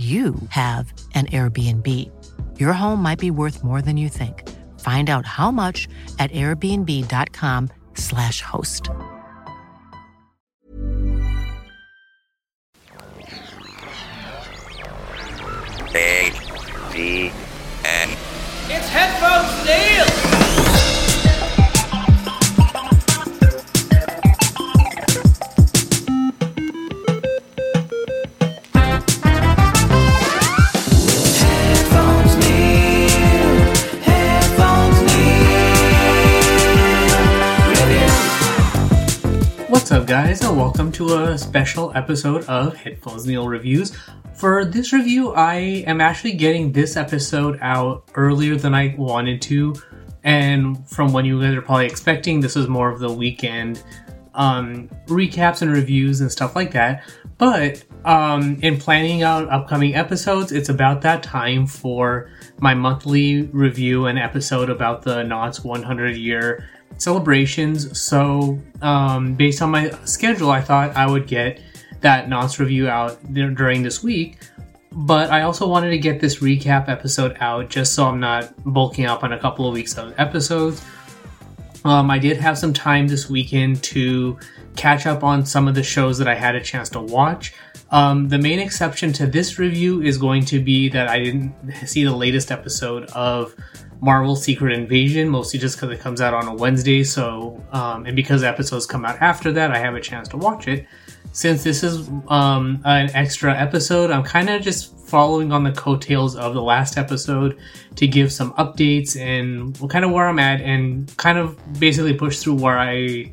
you have an Airbnb. Your home might be worth more than you think. Find out how much at airbnb.com/slash host. A D N. It's Headphones Neil! What's up, guys, and welcome to a special episode of Headphones Neil Reviews. For this review, I am actually getting this episode out earlier than I wanted to, and from when you guys are probably expecting, this is more of the weekend um, recaps and reviews and stuff like that. But um, in planning out upcoming episodes, it's about that time for my monthly review and episode about the Knott's 100 year celebrations. So, um, based on my schedule, I thought I would get that Knott's review out during this week. But I also wanted to get this recap episode out just so I'm not bulking up on a couple of weeks of episodes. Um, I did have some time this weekend to catch up on some of the shows that I had a chance to watch. Um, the main exception to this review is going to be that I didn't see the latest episode of Marvel Secret Invasion, mostly just because it comes out on a Wednesday. So, um, and because episodes come out after that, I have a chance to watch it. Since this is um, an extra episode, I'm kind of just following on the coattails of the last episode to give some updates and kind of where I'm at and kind of basically push through where I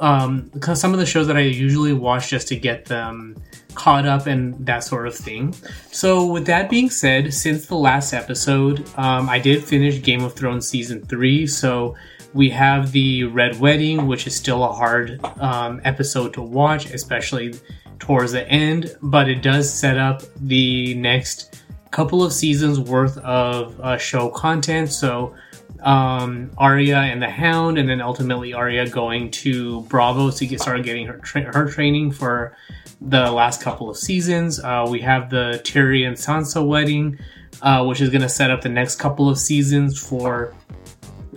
um because some of the shows that I usually watch just to get them caught up and that sort of thing. So with that being said, since the last episode, um, I did finish Game of Thrones season three. So we have the Red Wedding, which is still a hard um, episode to watch, especially towards the end, but it does set up the next couple of seasons worth of uh, show content. So um, Arya and the Hound, and then ultimately Arya going to Braavos to get started getting her tra- her training for the last couple of seasons. Uh, we have the Tyrion Sansa wedding, uh, which is going to set up the next couple of seasons for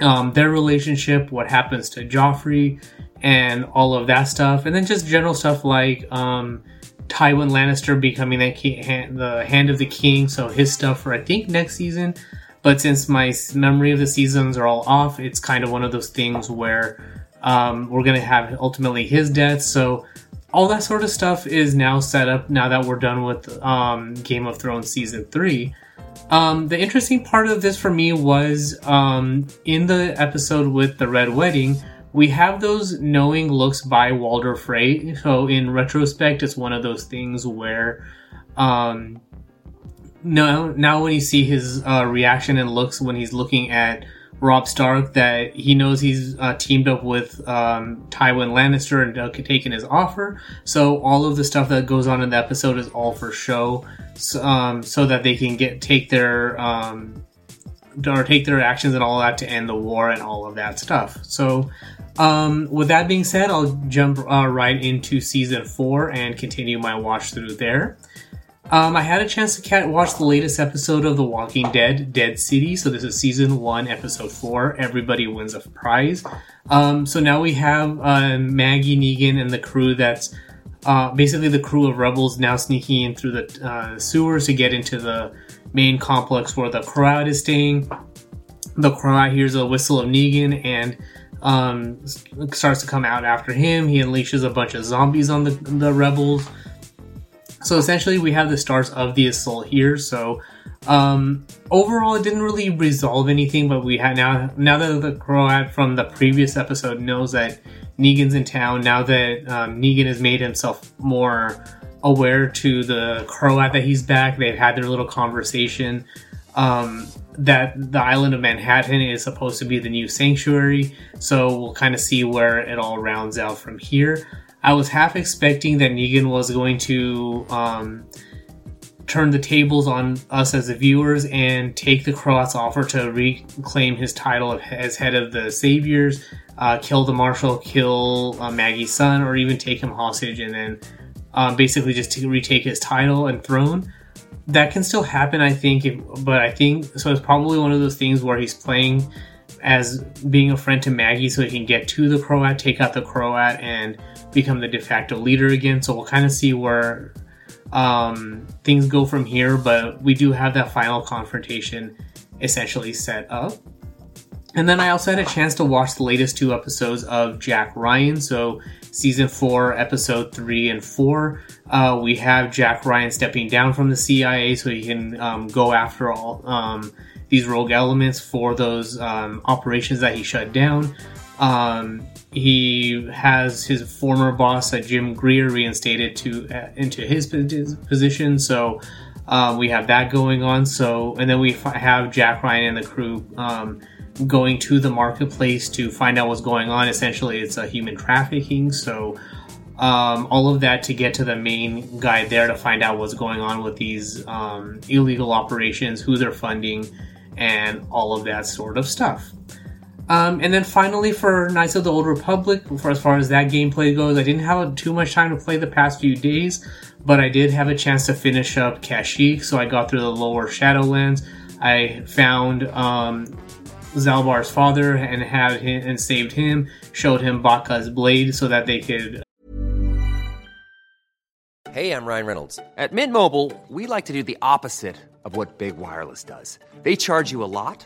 um, their relationship, what happens to Joffrey, and all of that stuff, and then just general stuff like um, Tywin Lannister becoming the, the hand of the king. So his stuff for I think next season. But since my memory of the seasons are all off, it's kind of one of those things where um, we're gonna have ultimately his death. So all that sort of stuff is now set up now that we're done with um, Game of Thrones season three. Um, the interesting part of this for me was um, in the episode with the Red Wedding, we have those knowing looks by Walder Frey. So in retrospect, it's one of those things where now, now when you see his uh, reaction and looks when he's looking at Robb Stark, that he knows he's uh, teamed up with um, Tywin Lannister and uh, taken his offer. So all of the stuff that goes on in the episode is all for show, so, um, so that they can get take their um, or take their actions and all that to end the war and all of that stuff. So, um, with that being said, I'll jump uh, right into season four and continue my watch through there. Um, I had a chance to cat- watch the latest episode of The Walking Dead, Dead City. So this is season one, episode four. Everybody wins a prize. Um, so now we have uh, Maggie Negan and the crew that's uh, basically the crew of rebels now sneaking in through the uh, sewers to get into the main complex where the Croat is staying. The Croat hears a whistle of Negan and um, starts to come out after him. He unleashes a bunch of zombies on the, the rebels. So essentially, we have the stars of the assault here. So um, overall, it didn't really resolve anything, but we had now now that the Croat from the previous episode knows that Negan's in town. Now that um, Negan has made himself more aware to the Croat that he's back, they've had their little conversation. Um, that the island of Manhattan is supposed to be the new sanctuary, so we'll kind of see where it all rounds out from here. I was half expecting that Negan was going to um, turn the tables on us as the viewers and take the Croat's offer to reclaim his title as head of the Saviors, uh, kill the Marshal, kill uh, Maggie's son, or even take him hostage and then um, basically just to retake his title and throne. That can still happen, I think, if, but I think so. It's probably one of those things where he's playing as being a friend to Maggie so he can get to the Croat, take out the Croat, and become the de facto leader again. So we'll kind of see where um, things go from here, but we do have that final confrontation essentially set up. And then I also had a chance to watch the latest two episodes of Jack Ryan. So, season four, episode three and four, uh, we have Jack Ryan stepping down from the CIA so he can um, go after all um, these rogue elements for those um, operations that he shut down. Um, he has his former boss, uh, Jim Greer, reinstated to uh, into his position. So uh, we have that going on. So and then we f- have Jack Ryan and the crew um, going to the marketplace to find out what's going on. Essentially, it's a human trafficking. So. Um, all of that to get to the main guy there to find out what's going on with these um, illegal operations, who they're funding, and all of that sort of stuff. Um, and then finally, for Knights of the Old Republic, for as far as that gameplay goes, I didn't have too much time to play the past few days, but I did have a chance to finish up Kashyyyk, so I got through the lower Shadowlands. I found um, Zaalbar's father and had him and saved him. Showed him Bacca's blade so that they could. Hey, I'm Ryan Reynolds. At Mint Mobile, we like to do the opposite of what big wireless does. They charge you a lot.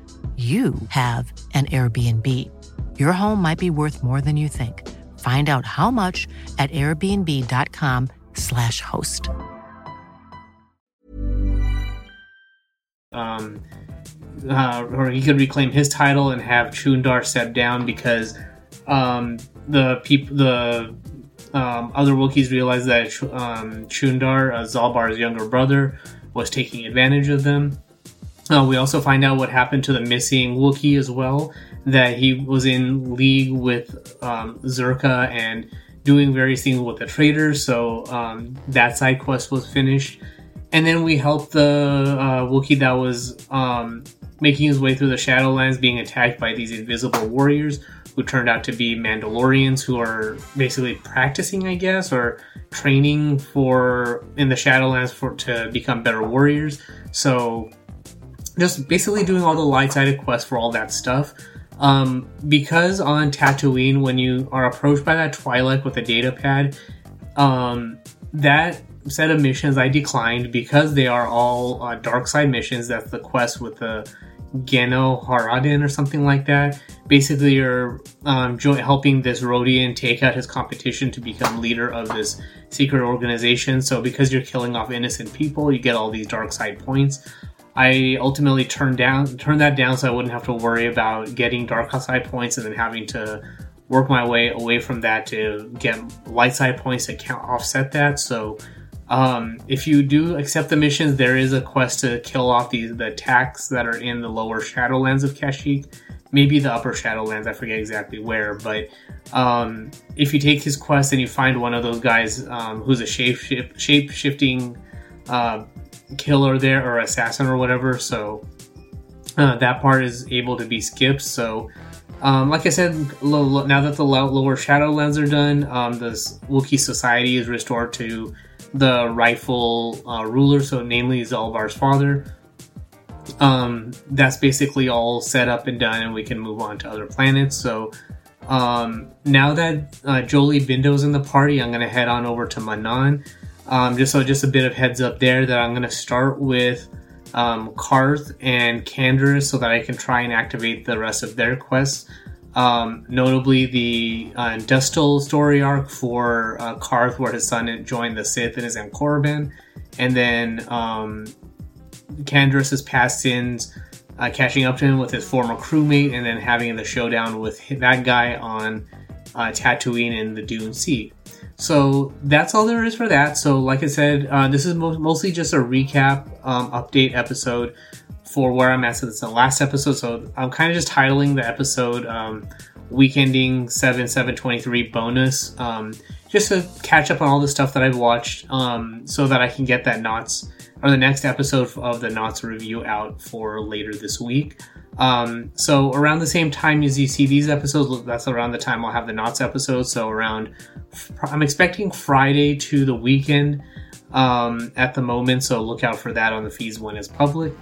you have an Airbnb. Your home might be worth more than you think. Find out how much at airbnb.com/slash host. Um, uh, or he could reclaim his title and have Chuundar step down because um, the people, the um, other Wookiees realized that um, Chuundar, uh, Zaalbar's younger brother, was taking advantage of them. Uh, we also find out what happened to the missing Wookiee as well, that he was in league with um, Czerka and doing various things with the traders, so um, that side quest was finished. And then we helped the uh, Wookiee that was um, making his way through the Shadowlands being attacked by these invisible warriors who turned out to be Mandalorians who are basically practicing, I guess, or training for in the Shadowlands for to become better warriors. So just basically doing all the light-sided quests for all that stuff. Um, because on Tatooine, when you are approached by that Twi'lek with a data pad, um, that set of missions I declined because they are all uh, dark side missions. That's the quest with the GenoHaradan or something like that. Basically, you're um, helping this Rodian take out his competition to become leader of this secret organization. So, because you're killing off innocent people, you get all these dark side points. I ultimately turned down turned that down so I wouldn't have to worry about getting dark side points and then having to work my way away from that to get light side points to count offset that. So um, if you do accept the missions, there is a quest to kill off these the attacks that are in the lower Shadowlands of Kashyyyk. Maybe the upper Shadowlands, I forget exactly where. But um, if you take his quest and you find one of those guys um, who's a shape shape shifting uh, killer there or assassin or whatever. So uh, that part is able to be skipped. So, um, like I said, now that the lower shadow Shadowlands are done, um, this Wookiee society is restored to the rightful uh, ruler, so namely Zaalbar's father. Um, that's basically all set up and done, and we can move on to other planets. So um, now that uh, Jolee Bindo's in the party, I'm going to head on over to Manaan. Um, just so, just a bit of heads up there that I'm going to start with um, Carth and Canderous so that I can try and activate the rest of their quests. Um, notably, the uh, story arc for uh, Carth, where his son joined the Sith and is in Korriban, and then um, past sins, uh, catching up to him with his former crewmate, and then having the showdown with that guy on uh, Tatooine in the Dune Sea. So that's all there is for that. So, like I said, uh, this is mo- mostly just a recap um, update episode for where I'm at. So, it's the last episode. So, I'm kind of just titling the episode um, Weekending 7 723 bonus um, just to catch up on all the stuff that I've watched um, so that I can get that Knott's or the next episode of the Knott's review out for later this week. Um, so around the same time as you see these episodes, that's around the time I'll have the Knott's episode. So around, I'm expecting Friday to the weekend um, at the moment. So look out for that on the feeds when it's public.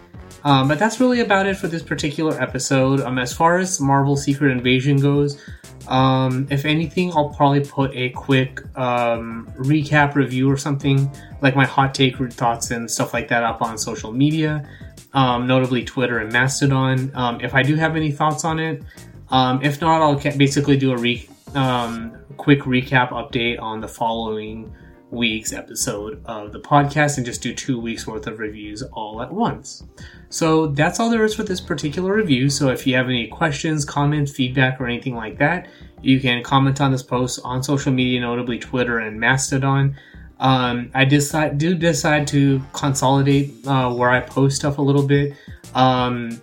Um, but that's really about it for this particular episode. Um, as far as Marvel Secret Invasion goes, um, if anything, I'll probably put a quick um, recap review or something, like my hot take thoughts and stuff like that, up on social media um, notably Twitter and Mastodon. Um, if I do have any thoughts on it, um, if not, I'll basically do a re- um, quick recap update on the following week's episode of the podcast and just do two weeks worth of reviews all at once. So that's all there is for this particular review. So if you have any questions, comments, feedback, or anything like that, you can comment on this post on social media, notably Twitter and Mastodon. Um, I decide do decide to consolidate uh, where I post stuff a little bit. Um,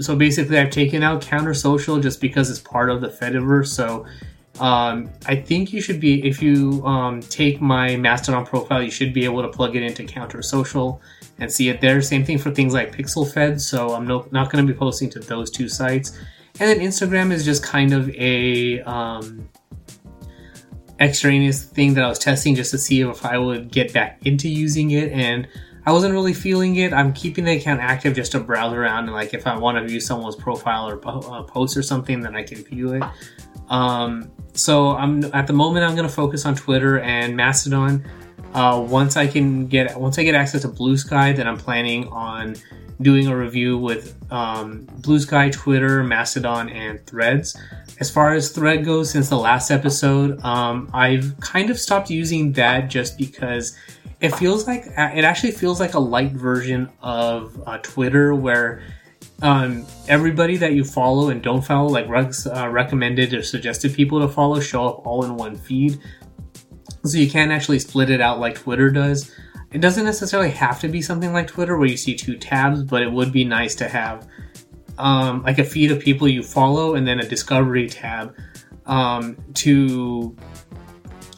so basically, I've taken out Counter Social just because it's part of the Fediverse. So um, I think you should be if you um, take my Mastodon profile, you should be able to plug it into Counter Social and see it there. Same thing for things like Pixelfed. So I'm no, not going to be posting to those two sites. And then Instagram is just kind of a um, extraneous thing that I was testing just to see if I would get back into using it, and I wasn't really feeling it. I'm keeping the account active just to browse around, and like if I want to view someone's profile or uh, post or something, then I can view it. Um, so I'm at the moment I'm going to focus on Twitter and Mastodon. Uh, once I can get once I get access to Bluesky, then I'm planning on doing a review with um, Bluesky, Twitter, Mastodon, and Threads. As far as Thread goes, since the last episode, um, I've kind of stopped using that just because it feels like it actually feels like a light version of uh, Twitter where um, everybody that you follow and don't follow, like Rex uh, recommended or suggested people to follow, show up all in one feed. So you can't actually split it out like Twitter does. It doesn't necessarily have to be something like Twitter where you see two tabs, but it would be nice to have um, like a feed of people you follow and then a discovery tab um, to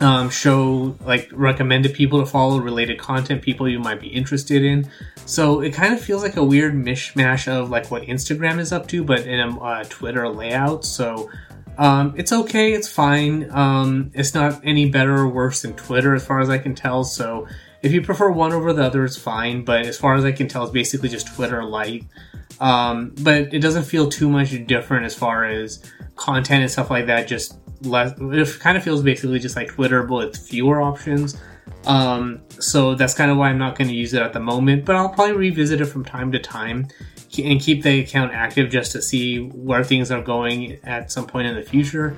um, show like recommended people to follow, related content, people you might be interested in. So it kind of feels like a weird mishmash of like what Instagram is up to, but in a uh, Twitter layout. So um, it's okay, it's fine. Um, it's not any better or worse than Twitter as far as I can tell. So if you prefer one over the other, it's fine. But as far as I can tell, it's basically just Twitter light. Um, but it doesn't feel too much different as far as content and stuff like that. Just less. It kind of feels basically just like Twitter, but with fewer options. Um, so that's kind of why I'm not going to use it at the moment. But I'll probably revisit it from time to time and keep the account active just to see where things are going at some point in the future.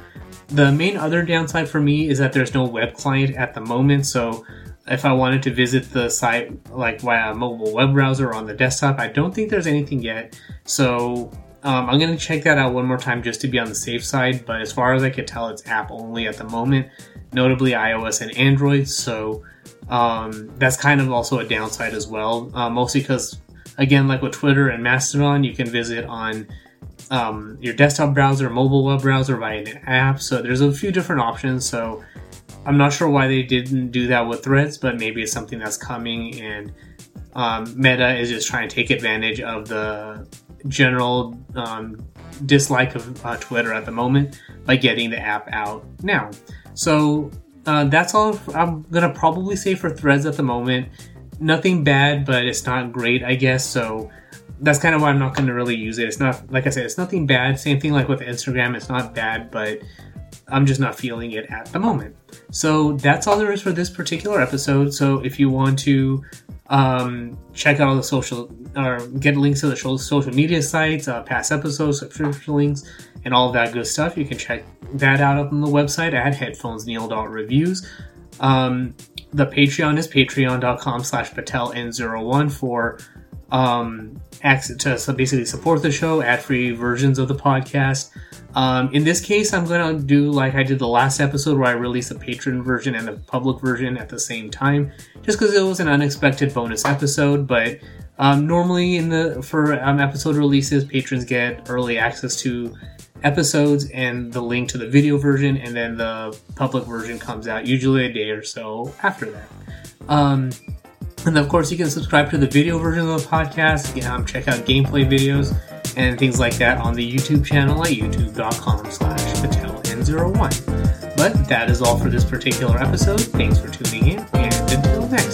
The main other downside for me is that there's no web client at the moment, so if I wanted to visit the site like via a mobile web browser or on the desktop, I don't think there's anything yet. So um, I'm to check that out one more time just to be on the safe side. But as far as I could tell, it's app only at the moment, notably iOS and Android. So um, that's kind of also a downside as well, uh, mostly because again, like with Twitter and Mastodon, you can visit on um, your desktop browser, mobile web browser via an app. So there's a few different options. So I'm not sure why they didn't do that with Threads, but maybe it's something that's coming, and um, Meta is just trying to take advantage of the general um, dislike of uh, Twitter at the moment by getting the app out now. So uh, that's all I'm gonna probably say for Threads at the moment. Nothing bad, but it's not great, I guess. So that's kind of why I'm not to really use it. It's not, like I said, it's nothing bad. Same thing like with Instagram, it's not bad, but I'm just not feeling it at the moment. So that's all there is for this particular episode. So if you want to um, check out all the social or get links to the social media sites, uh, past episodes, subscription links, and all that good stuff, you can check that out up on the website at headphonesneil.reviews. Um, the Patreon is patreon.com slash pateln01 for um, access to basically support the show, ad-free versions of the podcast. Um, in this case, I'm gonna do like I did the last episode where I released the patron version and the public version at the same time, just because it was an unexpected bonus episode. But um, normally, in the for um, episode releases, patrons get early access to episodes and the link to the video version, and then the public version comes out usually a day or so after that. And of course, you can subscribe to the video version of the podcast, um, check out gameplay videos and things like that on the YouTube channel at youtube.com slash pateln01. But that is all for this particular episode. Thanks for tuning in, and until next